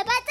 all about